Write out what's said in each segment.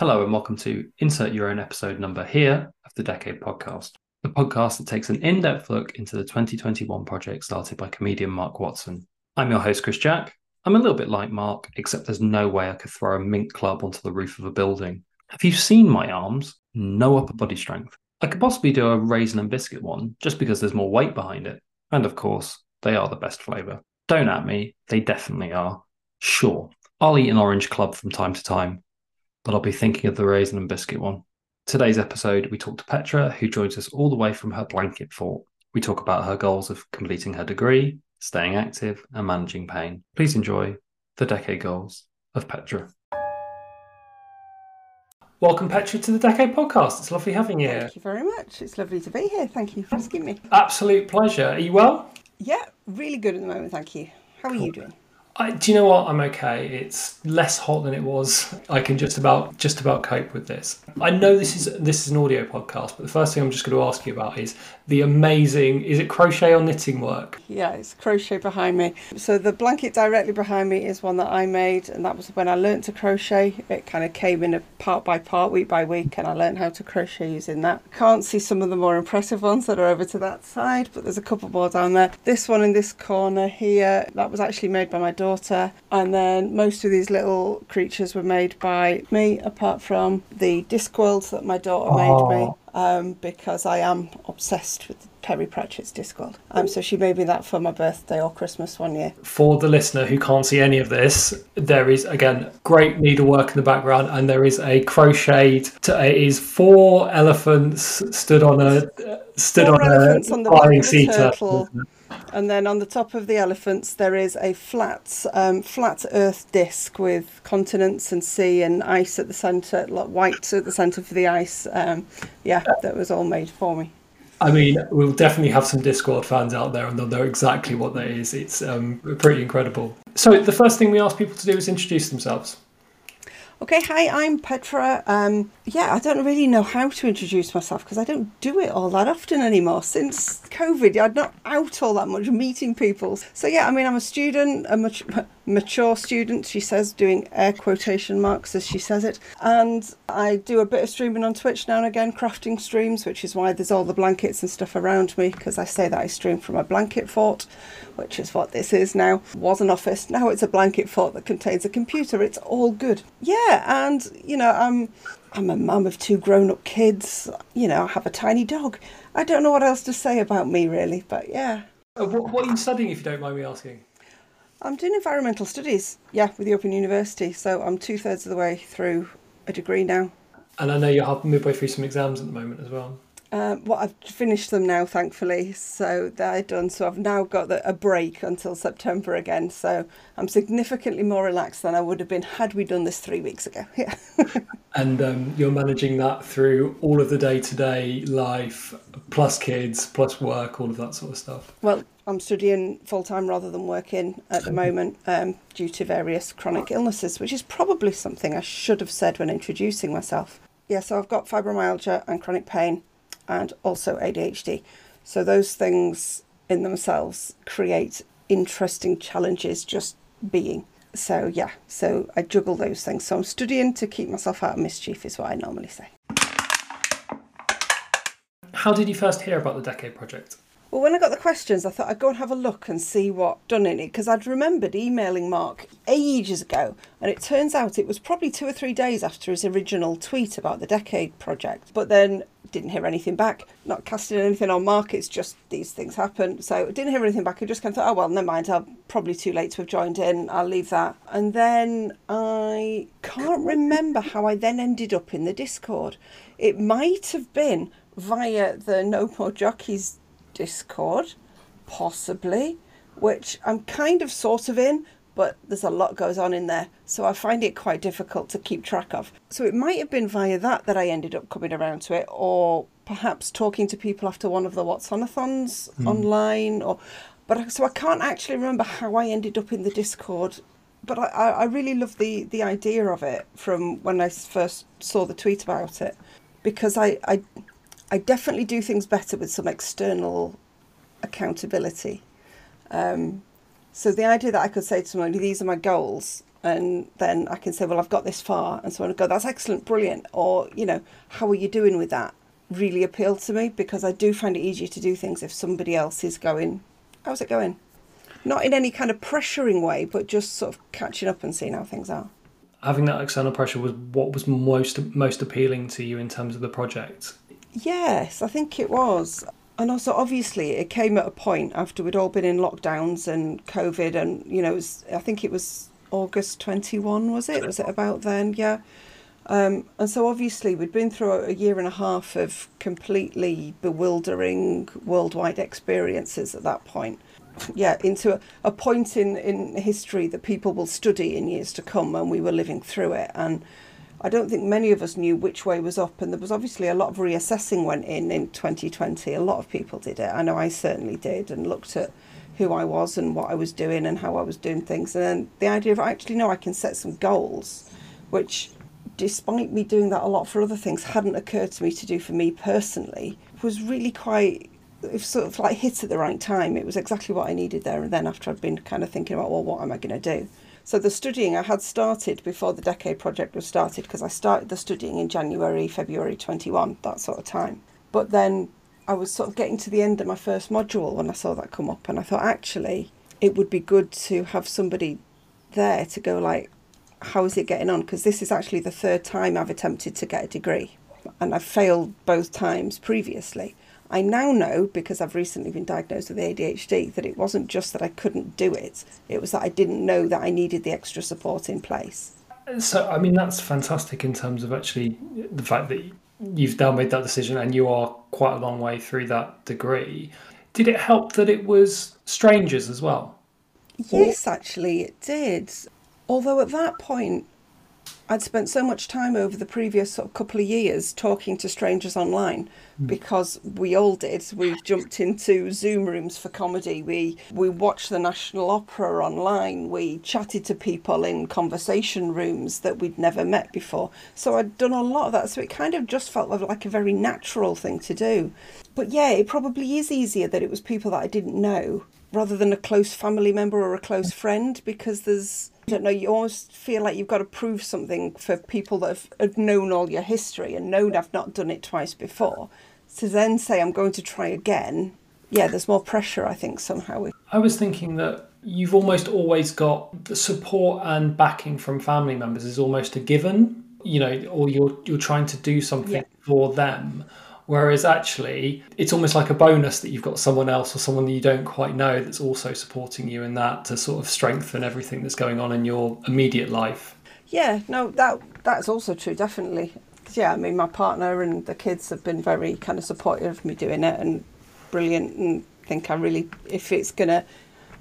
Hello, and welcome to Insert Your Own Episode number here of the Decade Podcast, the podcast that takes an in depth look into the 2021 project started by comedian Mark Watson. I'm your host, Chris Jack. I'm a little bit like Mark, except there's no way I could throw a mint club onto the roof of a building. Have you seen my arms? No upper body strength. I could possibly do a raisin and biscuit one just because there's more weight behind it. And of course, they are the best flavour. Don't at me, they definitely are. Sure, I'll eat an orange club from time to time, but I'll be thinking of the raisin and biscuit one. Today's episode, we talk to Petra, who joins us all the way from her blanket fort. We talk about her goals of completing her degree, staying active, and managing pain. Please enjoy the decade goals of Petra. Welcome, Petra, to the Decade Podcast. It's lovely having you here. Thank you very much. It's lovely to be here. Thank you for asking me. Absolute pleasure. Are you well? Yeah, really good at the moment. Thank you. How are you doing? I, do you know what? I'm okay. It's less hot than it was. I can just about just about cope with this. I know this is this is an audio podcast, but the first thing I'm just going to ask you about is the amazing. Is it crochet or knitting work? Yeah, it's crochet behind me. So the blanket directly behind me is one that I made, and that was when I learnt to crochet. It kind of came in a part by part, week by week, and I learned how to crochet using that. Can't see some of the more impressive ones that are over to that side, but there's a couple more down there. This one in this corner here, that was actually made by my daughter, and then most of these little creatures were made by me, apart from the Discworld that my daughter made me um, because I am obsessed with Terry Pratchett's Discworld. Um, so she made me that for my birthday or Christmas one year. For the listener who can't see any of this, there is again great needlework in the background, and there is a crocheted. To, it is four elephants stood on a stood Four on a on the back flying seater. And then on the top of the elephants, there is a flat, um, flat Earth disc with continents and sea and ice at the centre, like white at the centre for the ice. Um, yeah, that was all made for me. I mean, we'll definitely have some Discworld fans out there, and they'll know exactly what that is. It's um, pretty incredible. So the first thing we ask people to do is introduce themselves. Okay, hi, I'm Petra. Um, yeah, I don't really know how to introduce myself because I don't do it all that often anymore. Since COVID, I'm not out all that much meeting people. So, yeah, I mean, I'm a student, a mat- mature student, she says, doing air quotation marks as she says it. And I do a bit of streaming on Twitch now and again, crafting streams, which is why there's all the blankets and stuff around me because I say that I stream from a blanket fort, which is what this is now. Was an office, now it's a blanket fort that contains a computer. It's all good. Yeah, and you know, I'm I'm a mum of two grown-up kids. You know, I have a tiny dog. I don't know what else to say about me really, but yeah. Uh, what, what are you studying, if you don't mind me asking? I'm doing environmental studies, yeah, with the Open University. So I'm two thirds of the way through a degree now. And I know you're half midway through some exams at the moment as well. Um, well, I've finished them now, thankfully. So they're done. So I've now got the, a break until September again. So I'm significantly more relaxed than I would have been had we done this three weeks ago. Yeah. And um, you're managing that through all of the day to day life, plus kids, plus work, all of that sort of stuff. well, I'm studying full time rather than working at the moment um, due to various chronic illnesses, which is probably something I should have said when introducing myself. Yeah, so I've got fibromyalgia and chronic pain and also ADHD. So those things in themselves create interesting challenges just being. So yeah, so I juggle those things. So I'm studying to keep myself out of mischief is what I normally say. How did you first hear about the Decade Project? Well, when I got the questions, I thought I'd go and have a look and see what done in it because I'd remembered emailing Mark ages ago, and it turns out it was probably two or three days after his original tweet about the Decade Project. But then didn't hear anything back. Not casting anything on Mark. It's just these things happen. So didn't hear anything back. I just kind of thought, oh well, never mind. I'm probably too late to have joined in. I'll leave that. And then I can't remember how I then ended up in the Discord. It might have been via the No More Jockeys Discord, possibly, which I'm kind of sort of in, but there's a lot goes on in there, so I find it quite difficult to keep track of. So it might have been via that that I ended up coming around to it, or perhaps talking to people after one of the Watsonathons hmm. online, or but so I can't actually remember how I ended up in the Discord. But I, I I really love the, the idea of it from when I first saw the tweet about it, because I, I I definitely do things better with some external accountability. Um, so the idea that I could say to somebody, these are my goals, and then I can say, well, I've got this far, and someone will go, that's excellent, brilliant, or you know, how are you doing with that? Really appealed to me because I do find it easier to do things if somebody else is going, how's it going? Not in any kind of pressuring way, but just sort of catching up and seeing how things are. Having that external pressure was what was most most appealing to you in terms of the project. Yes, I think it was. And also, obviously, it came at a point after we'd all been in lockdowns and COVID, and you know, was, I think it was August 21, was it? Was it about then? Yeah. Um, and so, obviously, we'd been through a year and a half of completely bewildering worldwide experiences at that point. Yeah, into a, a point in, in history that people will study in years to come, and we were living through it. And I don't think many of us knew which way was up, and there was obviously a lot of reassessing went in in 2020. A lot of people did it. I know I certainly did, and looked at who I was and what I was doing and how I was doing things. And then the idea of actually, no, I can set some goals, which, despite me doing that a lot for other things, hadn't occurred to me to do for me personally, was really quite. It sort of like hit at the right time. It was exactly what I needed there and then after I'd been kind of thinking about, well, what am I going to do? So the studying I had started before the Decade Project was started because I started the studying in January, February 21, that sort of time. But then I was sort of getting to the end of my first module when I saw that come up, and I thought actually it would be good to have somebody there to go like, how is it getting on? Because this is actually the third time I've attempted to get a degree, and I've failed both times previously. I now know, because I've recently been diagnosed with ADHD, that it wasn't just that I couldn't do it, it was that I didn't know that I needed the extra support in place. So, I mean, that's fantastic in terms of actually the fact that you've now made that decision and you are quite a long way through that degree. Did it help that it was strangers as well? Yes, actually, it did. Although at that point, I'd spent so much time over the previous sort of couple of years talking to strangers online mm. because we all did. We jumped into Zoom rooms for comedy. We we watched the National Opera online. We chatted to people in conversation rooms that we'd never met before. So I'd done a lot of that. So it kind of just felt like a very natural thing to do. But yeah, it probably is easier that it was people that I didn't know rather than a close family member or a close friend because there's I don't know, you always feel like you've got to prove something for people that have, have known all your history and known I've not done it twice before. To then say I'm going to try again, yeah, there's more pressure, I think, somehow. I was thinking that you've almost always got the support and backing from family members is almost a given, you know, or you're you're trying to do something yeah. for them. Whereas actually, it's almost like a bonus that you've got someone else or someone that you don't quite know that's also supporting you in that to sort of strengthen everything that's going on in your immediate life. Yeah, no, that that's also true, definitely. Yeah, I mean, my partner and the kids have been very kind of supportive of me doing it and brilliant, and think I really, if it's gonna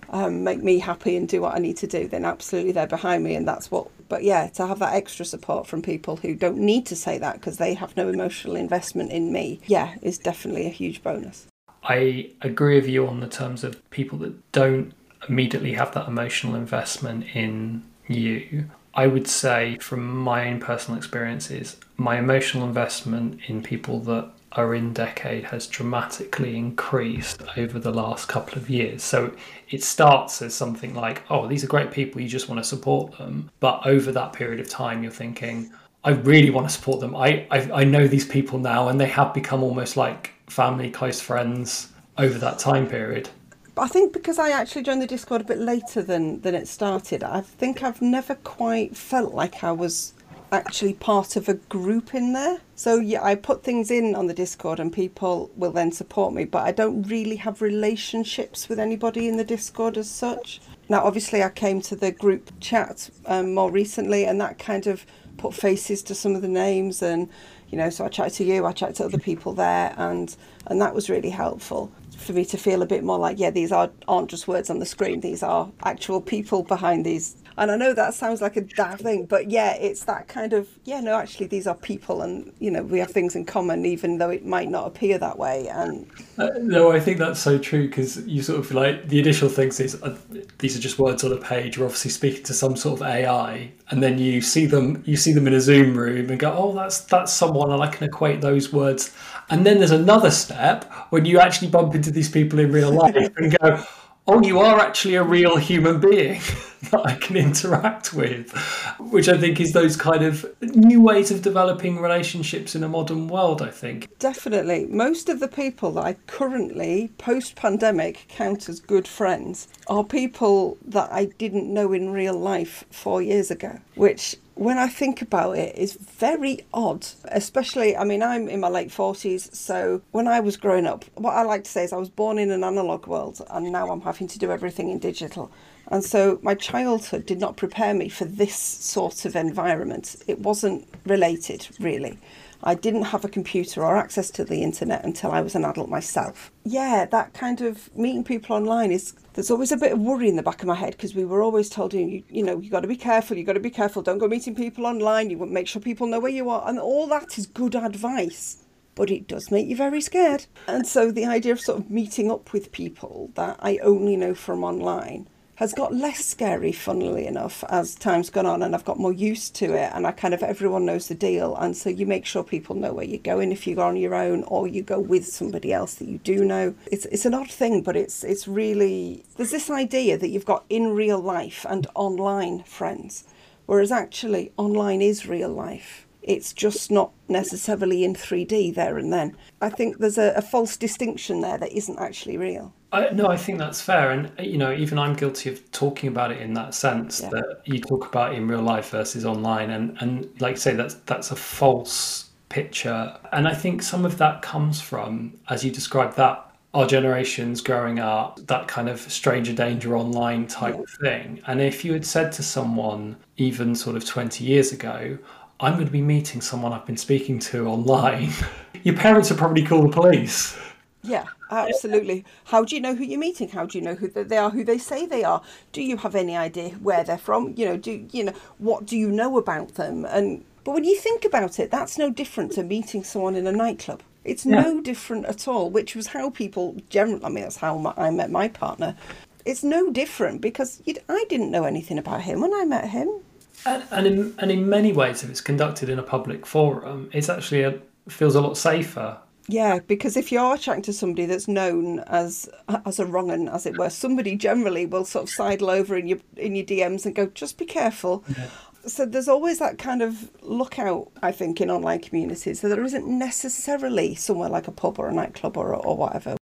um, make me happy and do what I need to do, then absolutely they're behind me, and that's what. But yeah, to have that extra support from people who don't need to say that because they have no emotional investment in me, yeah, is definitely a huge bonus. I agree with you on the terms of people that don't immediately have that emotional investment in you. I would say, from my own personal experiences, my emotional investment in people that are in decade has dramatically increased over the last couple of years. So it starts as something like, oh, these are great people, you just want to support them. But over that period of time, you're thinking, I really want to support them. I, I, I know these people now, and they have become almost like family, close friends over that time period. I think because I actually joined the Discord a bit later than, than it started, I think I've never quite felt like I was actually part of a group in there. So yeah, I put things in on the Discord and people will then support me, but I don't really have relationships with anybody in the Discord as such. Now, obviously, I came to the group chat um, more recently, and that kind of put faces to some of the names, and you know, so I chatted to you, I chatted to other people there, and and that was really helpful for me to feel a bit more like, yeah, these are, aren't just words on the screen, these are actual people behind these and I know that sounds like a daft thing, but yeah, it's that kind of, yeah, no, actually, these are people and, you know, we have things in common, even though it might not appear that way. And uh, no, I think that's so true because you sort of like the initial things is uh, these are just words on a page. You're obviously speaking to some sort of AI, and then you see them, you see them in a Zoom room and go, oh, that's that's someone, and I can equate those words. And then there's another step when you actually bump into these people in real life and go, oh, you are actually a real human being. that I can interact with, which I think is those kind of new ways of developing relationships in a modern world, I think. Definitely. Most of the people that I currently, post pandemic, count as good friends are people that I didn't know in real life four years ago, which when I think about it, is very odd. Especially, I mean, I'm in my late 40s, so when I was growing up, what I like to say is I was born in an analog world and now I'm having to do everything in digital. And so my childhood did not prepare me for this sort of environment. It wasn't related, really. I didn't have a computer or access to the internet until I was an adult myself. Yeah, that kind of meeting people online is there's always a bit of worry in the back of my head because we were always told you you know you got to be careful, you got to be careful, don't go meeting people online, you want make sure people know where you are and all that is good advice. But it does make you very scared. And so the idea of sort of meeting up with people that I only know from online has got less scary, funnily enough, as time's gone on and I've got more used to it and I kind of everyone knows the deal and so you make sure people know where you're going if you go on your own or you go with somebody else that you do know. It's it's an odd thing, but it's it's really there's this idea that you've got in real life and online friends, whereas actually online is real life. It's just not necessarily in 3D there and then. I think there's a, a false distinction there that isn't actually real. I, no, I think that's fair, and you know, even I'm guilty of talking about it in that sense Yeah. that you talk about in real life versus online, and and like I say, that's that's a false picture, and I think some of that comes from, as you described that. Our generations growing up, that kind of stranger danger online type Yeah. thing. And if you had said to someone, even sort of 20 years ago, I'm going to be meeting someone I've been speaking to online, your parents would probably call the police. Yeah, absolutely. How do you know who you're meeting? How do you know who they are, who they say they are? Do you have any idea where they're from? You know, do you know what do you know about them? And but when you think about it, that's no different to meeting someone in a nightclub. It's Yeah. no different at all, which was how people generally. I mean, that's how my, I met my partner. It's no different because I didn't know anything about him when I met him. And, and in and in many ways, if it's conducted in a public forum, it's actually a, feels a lot safer. Yeah, because if you are chatting to somebody that's known as as a wrong un, as it were, somebody generally will sort of sidle over in your in your DMs and go, just be careful. So there's always that kind of lookout, I think, in online communities. So there isn't necessarily somewhere like a pub or a nightclub or or whatever.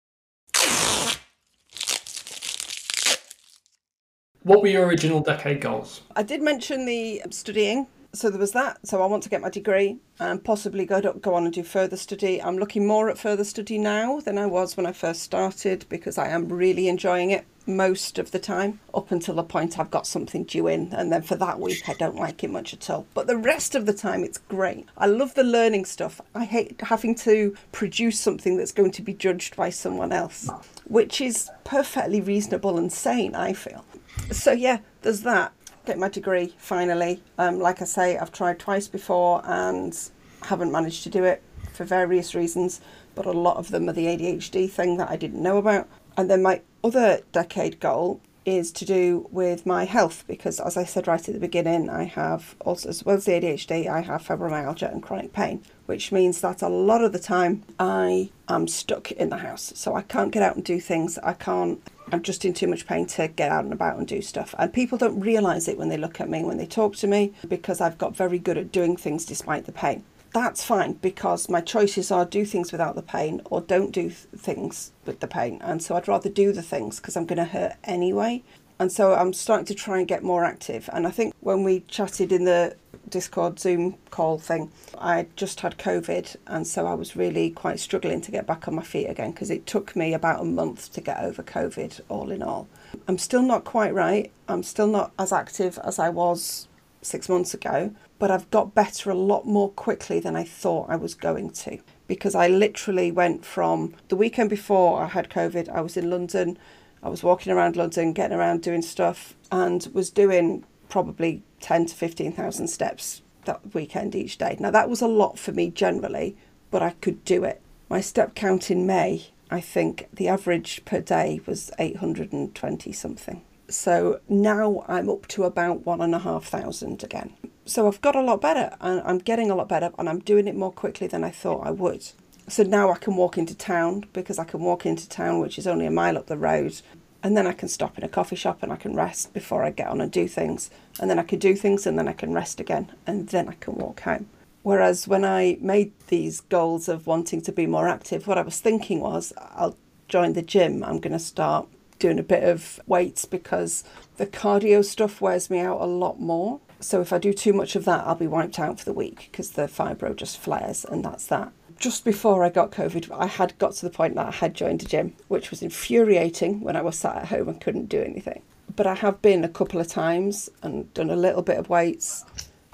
What were your original decade goals? I did mention the studying. So there was that. So I want to get my degree and possibly go go on and do further study. I'm looking more at further study now than I was when I first started because I am really enjoying it most of the time up until the point I've got something due in and then for that week I don't like it much at all. But the rest of the time it's great. I love the learning stuff. I hate having to produce something that's going to be judged by someone else, which is perfectly reasonable and sane, I feel. So yeah, there's that. Get my degree finally. Um, like I say, I've tried twice before and haven't managed to do it for various reasons, but a lot of them are the ADHD thing that I didn't know about. And then my other decade goal is to do with my health because, as I said right at the beginning, I have also, as well as the ADHD, I have fibromyalgia and chronic pain, which means that a lot of the time I am stuck in the house. So I can't get out and do things. I can't, I'm just in too much pain to get out and about and do stuff. And people don't realise it when they look at me, when they talk to me, because I've got very good at doing things despite the pain that's fine because my choices are do things without the pain or don't do th- things with the pain. And so I'd rather do the things because I'm going to hurt anyway. And so I'm starting to try and get more active. And I think when we chatted in the Discord Zoom call thing, I just had COVID. And so I was really quite struggling to get back on my feet again because it took me about a month to get over COVID, all in all. I'm still not quite right. I'm still not as active as I was six months ago, but I've got better a lot more quickly than I thought I was going to. Because I literally went from the weekend before I had COVID, I was in London, I was walking around London, getting around doing stuff, and was doing probably 10 to 15,000 steps that weekend each day. Now, that was a lot for me generally, but I could do it. My step count in May, I think the average per day was 820 something. So now I'm up to about one and a half thousand again. So I've got a lot better and I'm getting a lot better and I'm doing it more quickly than I thought I would. So now I can walk into town because I can walk into town, which is only a mile up the road, And then I can stop in a coffee shop and I can rest before I get on and do things. And then I can do things and then I can rest again and then I can walk home. Whereas when I made these goals of wanting to be more active, what I was thinking was I'll join the gym. I'm going to start doing a bit of weights because the cardio stuff wears me out a lot more. So if I do too much of that, I'll be wiped out for the week because the fibro just flares, and that's that. Just before I got COVID, I had got to the point that I had joined a gym, which was infuriating when I was sat at home and couldn't do anything. But I have been a couple of times and done a little bit of weights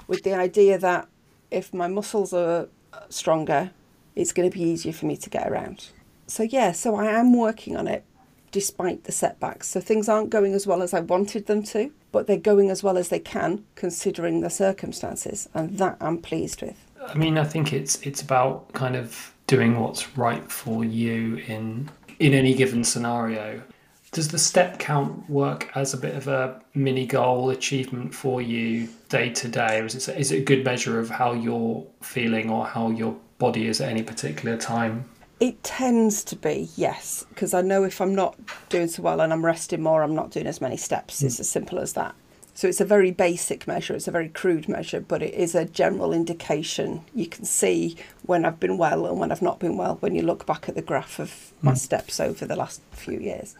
with the idea that if my muscles are stronger, it's going to be easier for me to get around. So, yeah, so I am working on it despite the setbacks. So things aren't going as well as I wanted them to, but they're going as well as they can considering the circumstances, and that I'm pleased with. I mean, I think it's it's about kind of doing what's right for you in in any given scenario. Does the step count work as a bit of a mini goal achievement for you day to day, or is it is it a good measure of how you're feeling or how your body is at any particular time? It tends to be, yes, because I know if I'm not doing so well and I'm resting more, I'm not doing as many steps. Mm. It's as simple as that. So it's a very basic measure, it's a very crude measure, but it is a general indication. You can see when I've been well and when I've not been well when you look back at the graph of my mm. steps over the last few years.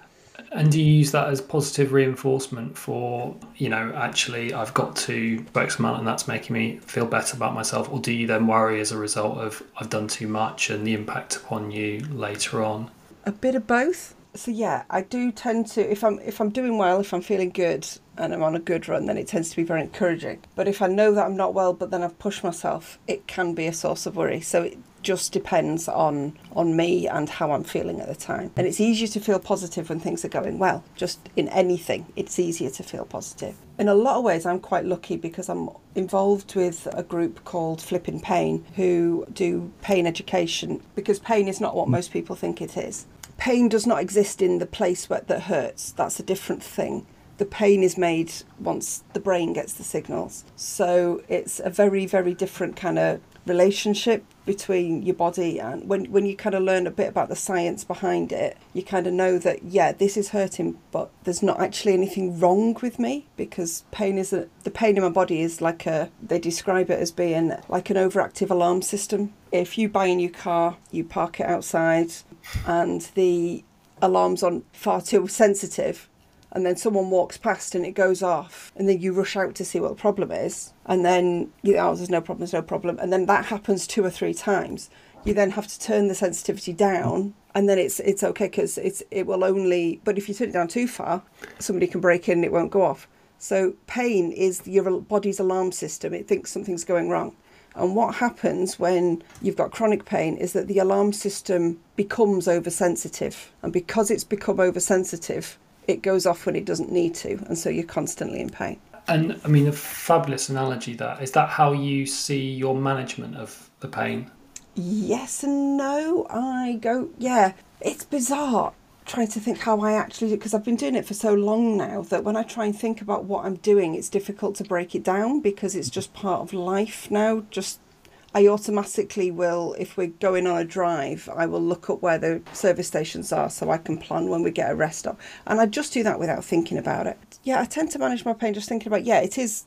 And do you use that as positive reinforcement for, you know, actually I've got to X amount and that's making me feel better about myself? Or do you then worry as a result of I've done too much and the impact upon you later on? A bit of both. So yeah, I do tend to if I'm if I'm doing well, if I'm feeling good and I'm on a good run, then it tends to be very encouraging. But if I know that I'm not well, but then I've pushed myself, it can be a source of worry. So it just depends on on me and how I'm feeling at the time. And it's easier to feel positive when things are going well. Just in anything, it's easier to feel positive. In a lot of ways, I'm quite lucky because I'm involved with a group called Flipping Pain who do pain education because pain is not what most people think it is. Pain does not exist in the place where, that hurts. That's a different thing the pain is made once the brain gets the signals. So it's a very, very different kind of relationship between your body and when when you kind of learn a bit about the science behind it you kind of know that yeah this is hurting but there's not actually anything wrong with me because pain is a, the pain in my body is like a they describe it as being like an overactive alarm system if you buy a new car you park it outside and the alarm's on far too sensitive and then someone walks past and it goes off and then you rush out to see what the problem is and then you know, oh, there's no problem there's no problem and then that happens two or three times. You then have to turn the sensitivity down and then it's it's okay because it's it will only but if you turn it down too far somebody can break in and it won't go off. So pain is your body's alarm system. It thinks something's going wrong. And what happens when you've got chronic pain is that the alarm system becomes oversensitive. And because it's become oversensitive, it goes off when it doesn't need to, and so you're constantly in pain. And I mean, a fabulous analogy. That is that how you see your management of the pain? Yes and no. I go, yeah. It's bizarre trying to think how I actually do because I've been doing it for so long now that when I try and think about what I'm doing, it's difficult to break it down because it's just part of life now. Just I automatically will, if we're going on a drive, I will look up where the service stations are so I can plan when we get a rest stop. And I just do that without thinking about it. Yeah, I tend to manage my pain just thinking about, yeah, it is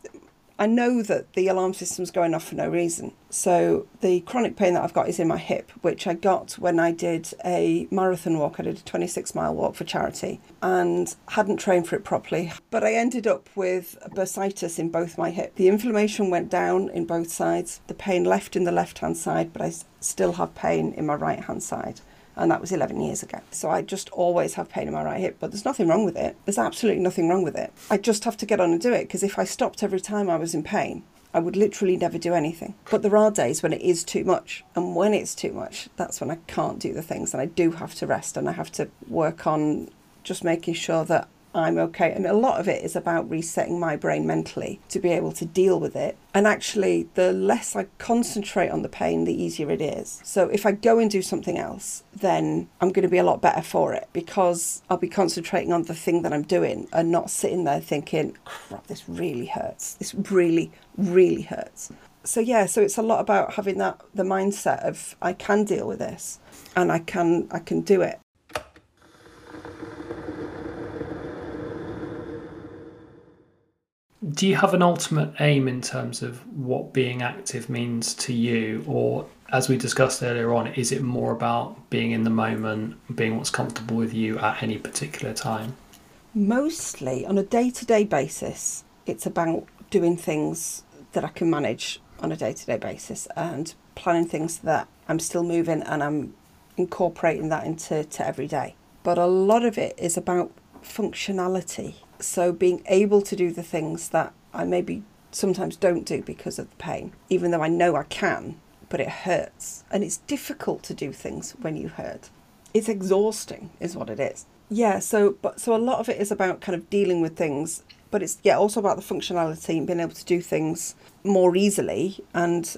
I know that the alarm system's going off for no reason. So the chronic pain that I've got is in my hip, which I got when I did a marathon walk. I did a 26 mile walk for charity and hadn't trained for it properly. But I ended up with bursitis in both my hip. The inflammation went down in both sides. The pain left in the left hand side, but I still have pain in my right hand side and that was 11 years ago. So I just always have pain in my right hip, but there's nothing wrong with it. There's absolutely nothing wrong with it. I just have to get on and do it because if I stopped every time I was in pain, I would literally never do anything. But there are days when it is too much, and when it's too much, that's when I can't do the things and I do have to rest and I have to work on just making sure that I'm okay. And a lot of it is about resetting my brain mentally to be able to deal with it. And actually, the less I concentrate on the pain, the easier it is. So if I go and do something else, then I'm going to be a lot better for it because I'll be concentrating on the thing that I'm doing and not sitting there thinking, crap, this really hurts. This really, really hurts. So yeah, so it's a lot about having that the mindset of I can deal with this and I can I can do it Do you have an ultimate aim in terms of what being active means to you? Or, as we discussed earlier on, is it more about being in the moment, being what's comfortable with you at any particular time? Mostly on a day to day basis, it's about doing things that I can manage on a day to day basis and planning things that I'm still moving and I'm incorporating that into to every day. But a lot of it is about functionality. So being able to do the things that I maybe sometimes don't do because of the pain, even though I know I can, but it hurts. And it's difficult to do things when you hurt. It's exhausting, is what it is. Yeah, so but so a lot of it is about kind of dealing with things, but it's yeah also about the functionality and being able to do things more easily and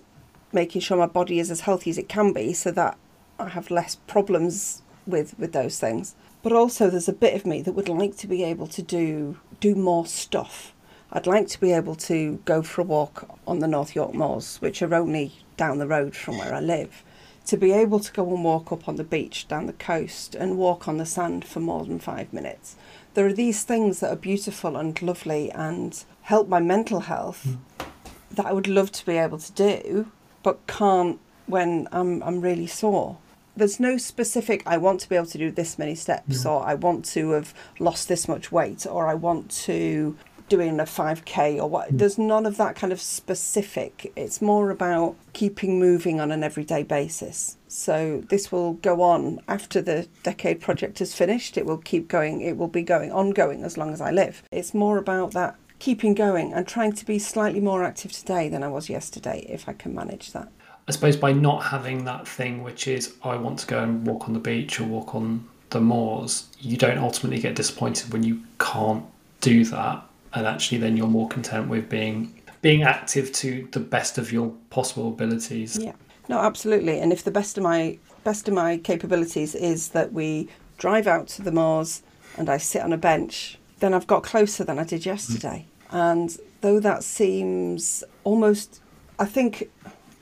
making sure my body is as healthy as it can be so that I have less problems with with those things. But also there's a bit of me that would like to be able to do do more stuff. I'd like to be able to go for a walk on the North York Moors, which are only down the road from where I live. To be able to go and walk up on the beach down the coast and walk on the sand for more than five minutes. There are these things that are beautiful and lovely and help my mental health mm. that I would love to be able to do, but can't when I'm I'm really sore there's no specific I want to be able to do this many steps or I want to have lost this much weight or I want to doing a 5k or what. Mm. There's none of that kind of specific. It's more about keeping moving on an everyday basis. So this will go on. After the decade project is finished it will keep going it will be going ongoing as long as i live. It's more about that keeping going and trying to be slightly more active today than i was yesterday if i can manage that I suppose by not having that thing, which is I want to go and walk on the beach or walk on the moors, you don't ultimately get disappointed when you can't do that, and actually then you're more content with being being active to the best of your possible abilities. Yeah, no, absolutely. And if the best of my best of my capabilities is that we drive out to the moors and I sit on a bench, then I've got closer than I did yesterday. Mm. And though that seems almost, I think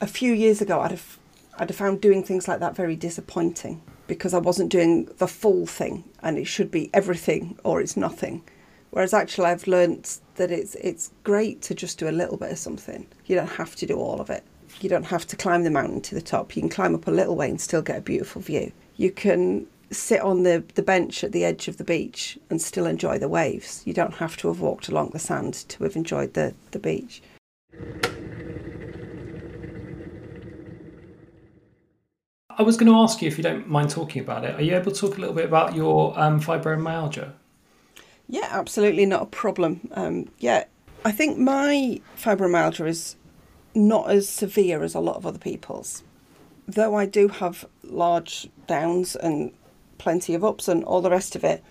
a few years ago, I'd have, I'd have found doing things like that very disappointing because I wasn't doing the full thing and it should be everything or it's nothing. Whereas actually, I've learnt that it's it's great to just do a little bit of something. You don't have to do all of it. You don't have to climb the mountain to the top. You can climb up a little way and still get a beautiful view. You can sit on the, the bench at the edge of the beach and still enjoy the waves. You don't have to have walked along the sand to have enjoyed the, the beach. I was going to ask you if you don't mind talking about it. Are you able to talk a little bit about your um, fibromyalgia? Yeah, absolutely not a problem. Um, yeah, I think my fibromyalgia is not as severe as a lot of other people's. Though I do have large downs and plenty of ups and all the rest of it,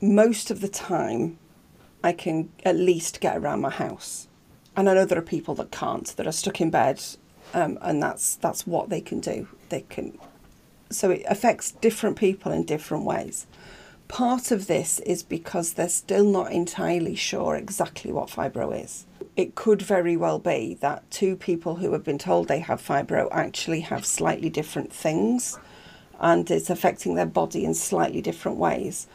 most of the time I can at least get around my house. And I know there are people that can't, that are stuck in bed um, and that's that's what they can do. They can, so it affects different people in different ways. Part of this is because they're still not entirely sure exactly what fibro is. It could very well be that two people who have been told they have fibro actually have slightly different things and it's affecting their body in slightly different ways.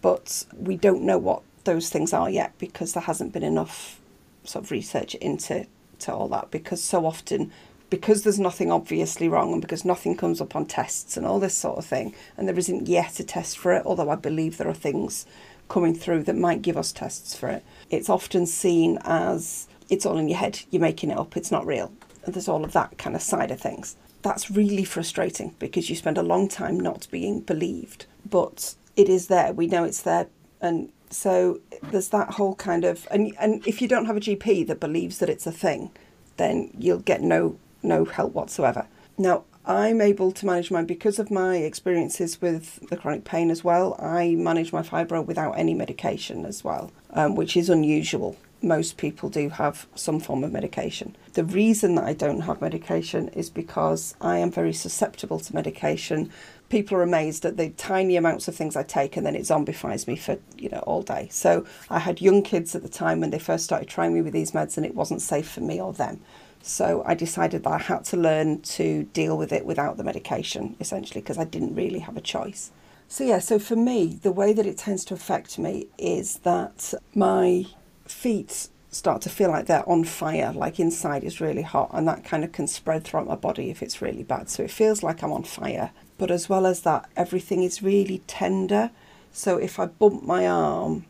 But we don't know what those things are yet because there hasn't been enough sort of research into to all that because so often because there's nothing obviously wrong and because nothing comes up on tests and all this sort of thing, and there isn't yet a test for it, although I believe there are things coming through that might give us tests for it, it's often seen as it's all in your head, you're making it up, it's not real. And there's all of that kind of side of things. That's really frustrating because you spend a long time not being believed, but it is there. We know it's there. And so there's that whole kind of, and, and if you don't have a GP that believes that it's a thing, then you'll get no no help whatsoever. Now, I'm able to manage mine because of my experiences with the chronic pain as well. I manage my fibro without any medication as well, um, which is unusual. Most people do have some form of medication. The reason that I don't have medication is because I am very susceptible to medication. People are amazed at the tiny amounts of things I take, and then it zombifies me for you know all day. So I had young kids at the time when they first started trying me with these meds, and it wasn't safe for me or them. So I decided that I had to learn to deal with it without the medication, essentially, because I didn't really have a choice. So, yeah, so for me, the way that it tends to affect me is that my feet start to feel like they're on fire, like inside is really hot, and that kind of can spread throughout my body if it's really bad. So it feels like I'm on fire. But as well as that, everything is really tender. So if I bump my arm,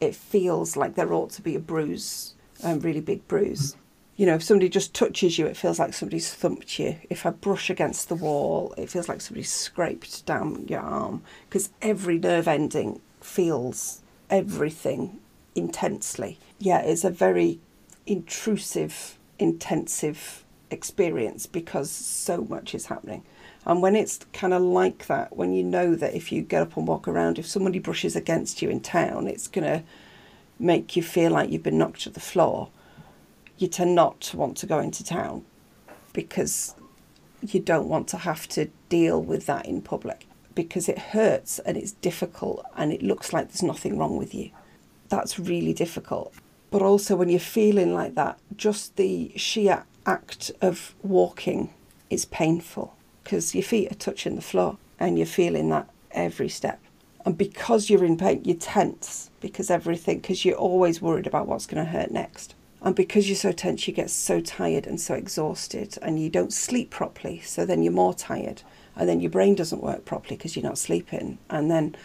it feels like there ought to be a bruise, a really big bruise. You know, if somebody just touches you, it feels like somebody's thumped you. If I brush against the wall, it feels like somebody's scraped down your arm because every nerve ending feels everything intensely. Yeah, it's a very intrusive, intensive experience because so much is happening. And when it's kind of like that, when you know that if you get up and walk around, if somebody brushes against you in town, it's going to make you feel like you've been knocked to the floor, you tend not to want to go into town because you don't want to have to deal with that in public because it hurts and it's difficult and it looks like there's nothing wrong with you. That's really difficult. But also, when you're feeling like that, just the sheer act of walking is painful because your feet are touching the floor and you're feeling that every step. And because you're in pain, you're tense because everything, because you're always worried about what's going to hurt next. And because you're so tense, you get so tired and so exhausted and you don't sleep properly. So then you're more tired and then your brain doesn't work properly because you're not sleeping. And then,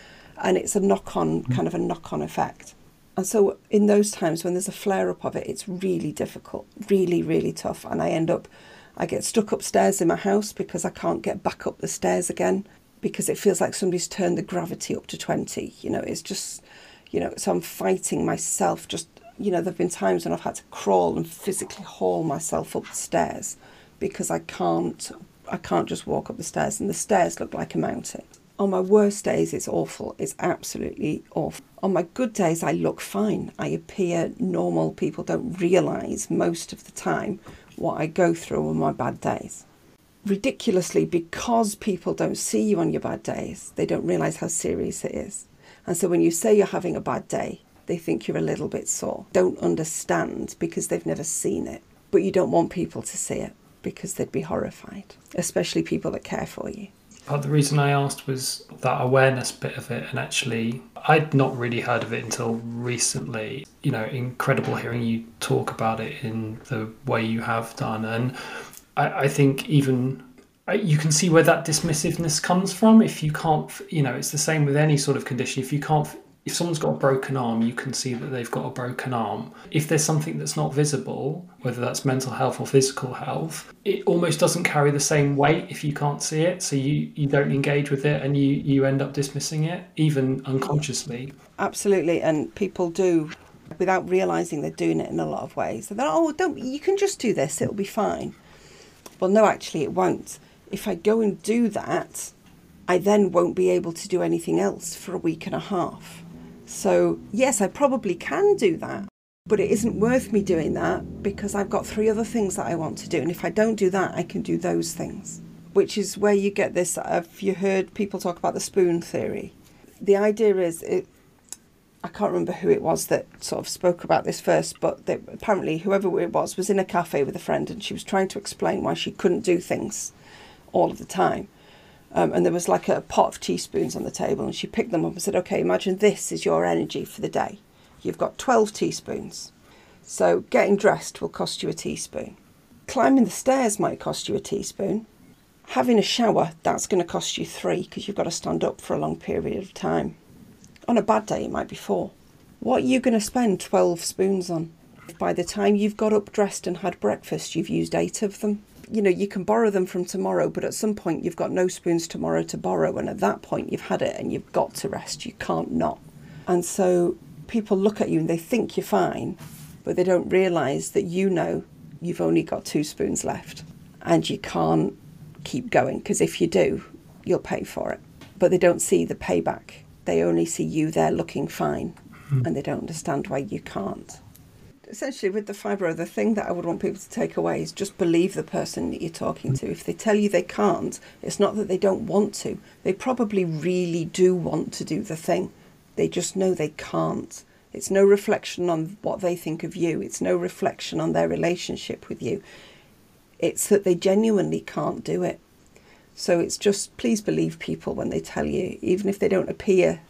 and it's a knock on, mm. kind of a knock on effect. And so in those times when there's a flare up of it, it's really difficult, really, really tough. And I end up, I get stuck upstairs in my house because I can't get back up the stairs again because it feels like somebody's turned the gravity up to 20. You know, it's just, you know, so I'm fighting myself. Just, you know, there have been times when I've had to crawl and physically haul myself up the stairs because I can't, I can't just walk up the stairs and the stairs look like a mountain. On my worst days, it's awful. It's absolutely awful. On my good days, I look fine. I appear normal. People don't realise most of the time what I go through on my bad days. Ridiculously, because people don't see you on your bad days, they don't realise how serious it is. And so when you say you're having a bad day, they think you're a little bit sore. Don't understand because they've never seen it. But you don't want people to see it because they'd be horrified, especially people that care for you. But the reason I asked was that awareness bit of it, and actually, I'd not really heard of it until recently. You know, incredible hearing you talk about it in the way you have done, and I, I think even you can see where that dismissiveness comes from. If you can't, you know, it's the same with any sort of condition. If you can't if someone's got a broken arm, you can see that they've got a broken arm. If there's something that's not visible, whether that's mental health or physical health, it almost doesn't carry the same weight if you can't see it. So you, you don't engage with it and you, you end up dismissing it, even unconsciously. Absolutely. And people do without realizing they're doing it in a lot of ways. They're, like, oh, don't, you can just do this, it'll be fine. Well, no, actually, it won't. If I go and do that, I then won't be able to do anything else for a week and a half. So, yes, I probably can do that, but it isn't worth me doing that because I've got three other things that I want to do. And if I don't do that, I can do those things, which is where you get this. Have you heard people talk about the spoon theory? The idea is it. I can't remember who it was that sort of spoke about this first, but they, apparently whoever it was was in a cafe with a friend and she was trying to explain why she couldn't do things all of the time. Um, and there was like a pot of teaspoons on the table, and she picked them up and said, Okay, imagine this is your energy for the day. You've got 12 teaspoons. So getting dressed will cost you a teaspoon. Climbing the stairs might cost you a teaspoon. Having a shower, that's going to cost you three because you've got to stand up for a long period of time. On a bad day, it might be four. What are you going to spend 12 spoons on? By the time you've got up, dressed, and had breakfast, you've used eight of them you know, you can borrow them from tomorrow, but at some point you've got no spoons tomorrow to borrow. And at that point, you've had it and you've got to rest. You can't not. And so people look at you and they think you're fine, but they don't realize that you know you've only got two spoons left and you can't keep going because if you do, you'll pay for it. But they don't see the payback. They only see you there looking fine mm-hmm. and they don't understand why you can't essentially with the fibro the thing that i would want people to take away is just believe the person that you're talking to. If they tell you they can't it's not that they don't want to. They probably really do want to do the thing. They just know they can't. It's no reflection on what they think of you. It's no reflection on their relationship with you. It's that they genuinely can't do it. So it's just please believe people when they tell you even if they don't appear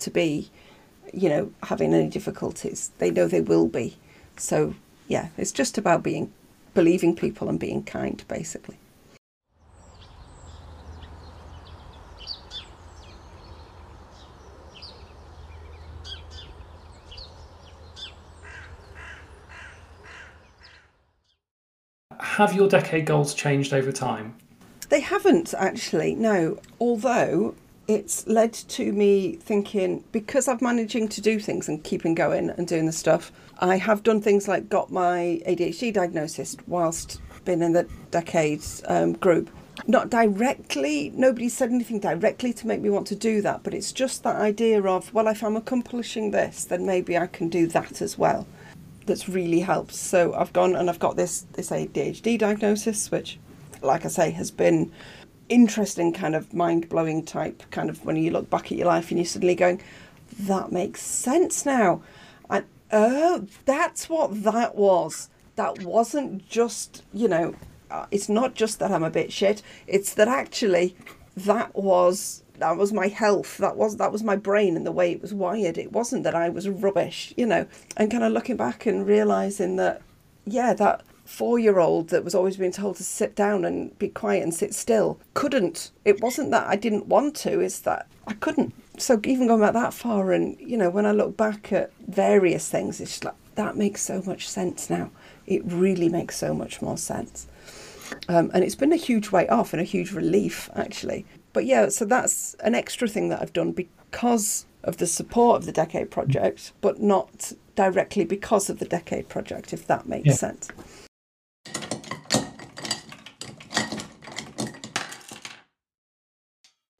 to be you know, having any difficulties. They know they will be. So, yeah, it's just about being believing people and being kind, basically. Have your decade goals changed over time? They haven't actually, no. Although it's led to me thinking because I'm managing to do things and keeping going and doing the stuff, I have done things like got my ADHD diagnosis whilst being in the decades um, group. Not directly, nobody said anything directly to make me want to do that, but it's just that idea of, well, if I'm accomplishing this, then maybe I can do that as well. That's really helped. So I've gone and I've got this this ADHD diagnosis, which, like I say, has been interesting, kind of mind blowing type. Kind of when you look back at your life and you're suddenly going, that makes sense now. And oh, that's what that was. That wasn't just you know, uh, it's not just that I'm a bit shit. It's that actually that was that was my health that was that was my brain and the way it was wired it wasn't that i was rubbish you know and kind of looking back and realizing that yeah that four year old that was always being told to sit down and be quiet and sit still couldn't. It wasn't that i didn't want to it's that i couldn't. So even going back that far and you know when i look back at various things it's like that makes so much sense now. It really makes so much more sense. Um, and it's been a huge weight off and a huge relief actually. But yeah, so that's an extra thing that I've done because of the support of the Decade Project, but not directly because of the Decade Project, if that makes yeah. sense.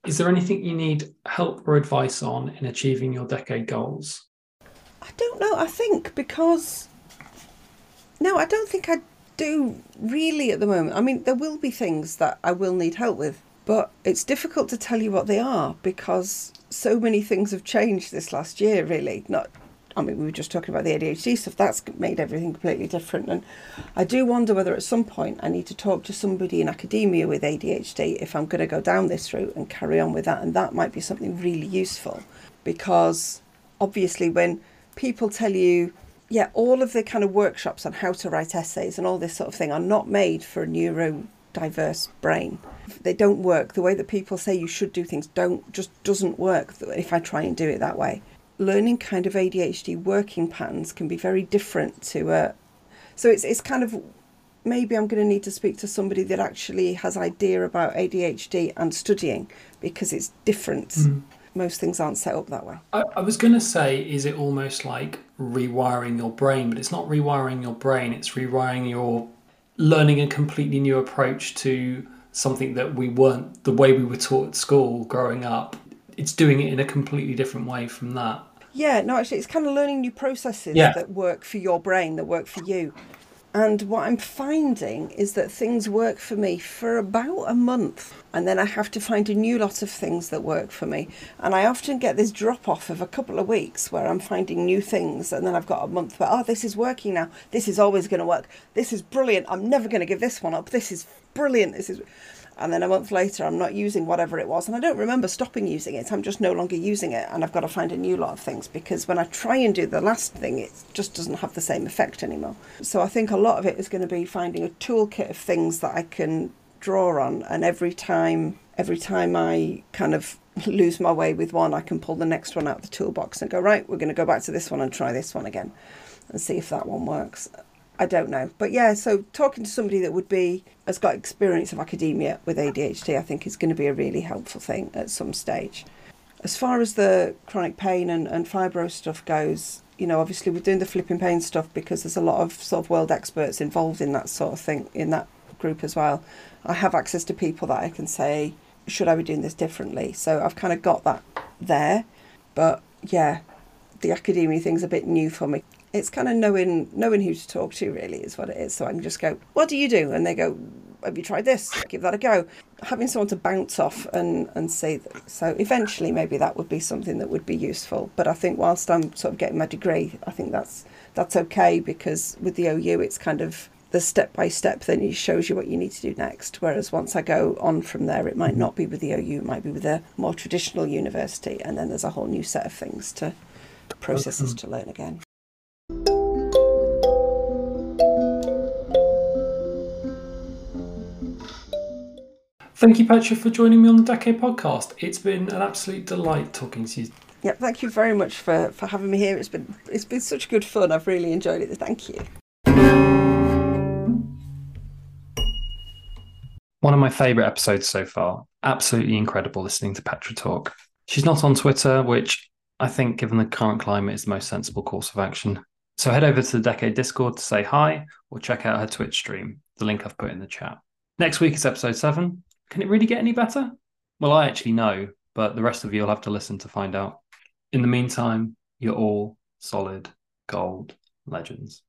Is there anything you need help or advice on in achieving your decade goals? I don't know. I think because. No, I don't think I do really at the moment. I mean, there will be things that I will need help with. But it's difficult to tell you what they are because so many things have changed this last year, really. Not, I mean, we were just talking about the ADHD stuff, that's made everything completely different. And I do wonder whether at some point I need to talk to somebody in academia with ADHD if I'm going to go down this route and carry on with that. And that might be something really useful because obviously, when people tell you, yeah, all of the kind of workshops on how to write essays and all this sort of thing are not made for a neurodiverse brain they don't work. The way that people say you should do things don't just doesn't work if I try and do it that way. Learning kind of ADHD working patterns can be very different to a. So it's it's kind of maybe I'm going to need to speak to somebody that actually has idea about ADHD and studying because it's different. Mm. Most things aren't set up that way. I, I was going to say, is it almost like rewiring your brain? But it's not rewiring your brain. It's rewiring your learning a completely new approach to something that we weren't the way we were taught at school growing up. It's doing it in a completely different way from that. Yeah, no, actually, it's kind of learning new processes yeah. that work for your brain, that work for you. And what I'm finding is that things work for me for about a month. And then I have to find a new lot of things that work for me. And I often get this drop off of a couple of weeks where I'm finding new things. And then I've got a month where, oh, this is working now. This is always going to work. This is brilliant. I'm never going to give this one up. This is brilliant. This is and then a month later I'm not using whatever it was and I don't remember stopping using it. I'm just no longer using it and I've got to find a new lot of things because when I try and do the last thing it just doesn't have the same effect anymore. So I think a lot of it is going to be finding a toolkit of things that I can draw on and every time every time I kind of lose my way with one I can pull the next one out of the toolbox and go right we're going to go back to this one and try this one again and see if that one works I don't know. But yeah, so talking to somebody that would be has got experience of academia with ADHD, I think is going to be a really helpful thing at some stage. As far as the chronic pain and, and fibro stuff goes, you know, obviously we're doing the flipping pain stuff because there's a lot of sort of world experts involved in that sort of thing in that group as well. I have access to people that I can say, should I be doing this differently? So I've kind of got that there. But yeah, the academia thing's a bit new for me it's kind of knowing knowing who to talk to really is what it is. So I can just go, "What do you do?" and they go, "Have you tried this? Give that a go." Having someone to bounce off and and say that. So eventually, maybe that would be something that would be useful. But I think whilst I'm sort of getting my degree, I think that's that's okay because with the OU, it's kind of the step by step then it shows you what you need to do next. Whereas once I go on from there, it might not be with the OU, it might be with a more traditional university, and then there's a whole new set of things to processes to learn again. Thank you, Petra, for joining me on the Decade podcast. It's been an absolute delight talking to you. Yeah, thank you very much for, for having me here. It's been it's been such good fun. I've really enjoyed it. Thank you. One of my favourite episodes so far. Absolutely incredible listening to Petra talk. She's not on Twitter, which I think, given the current climate, is the most sensible course of action. So head over to the Decade Discord to say hi or check out her Twitch stream, the link I've put in the chat. Next week is episode seven. Can it really get any better? Well, I actually know, but the rest of you will have to listen to find out. In the meantime, you're all solid gold legends.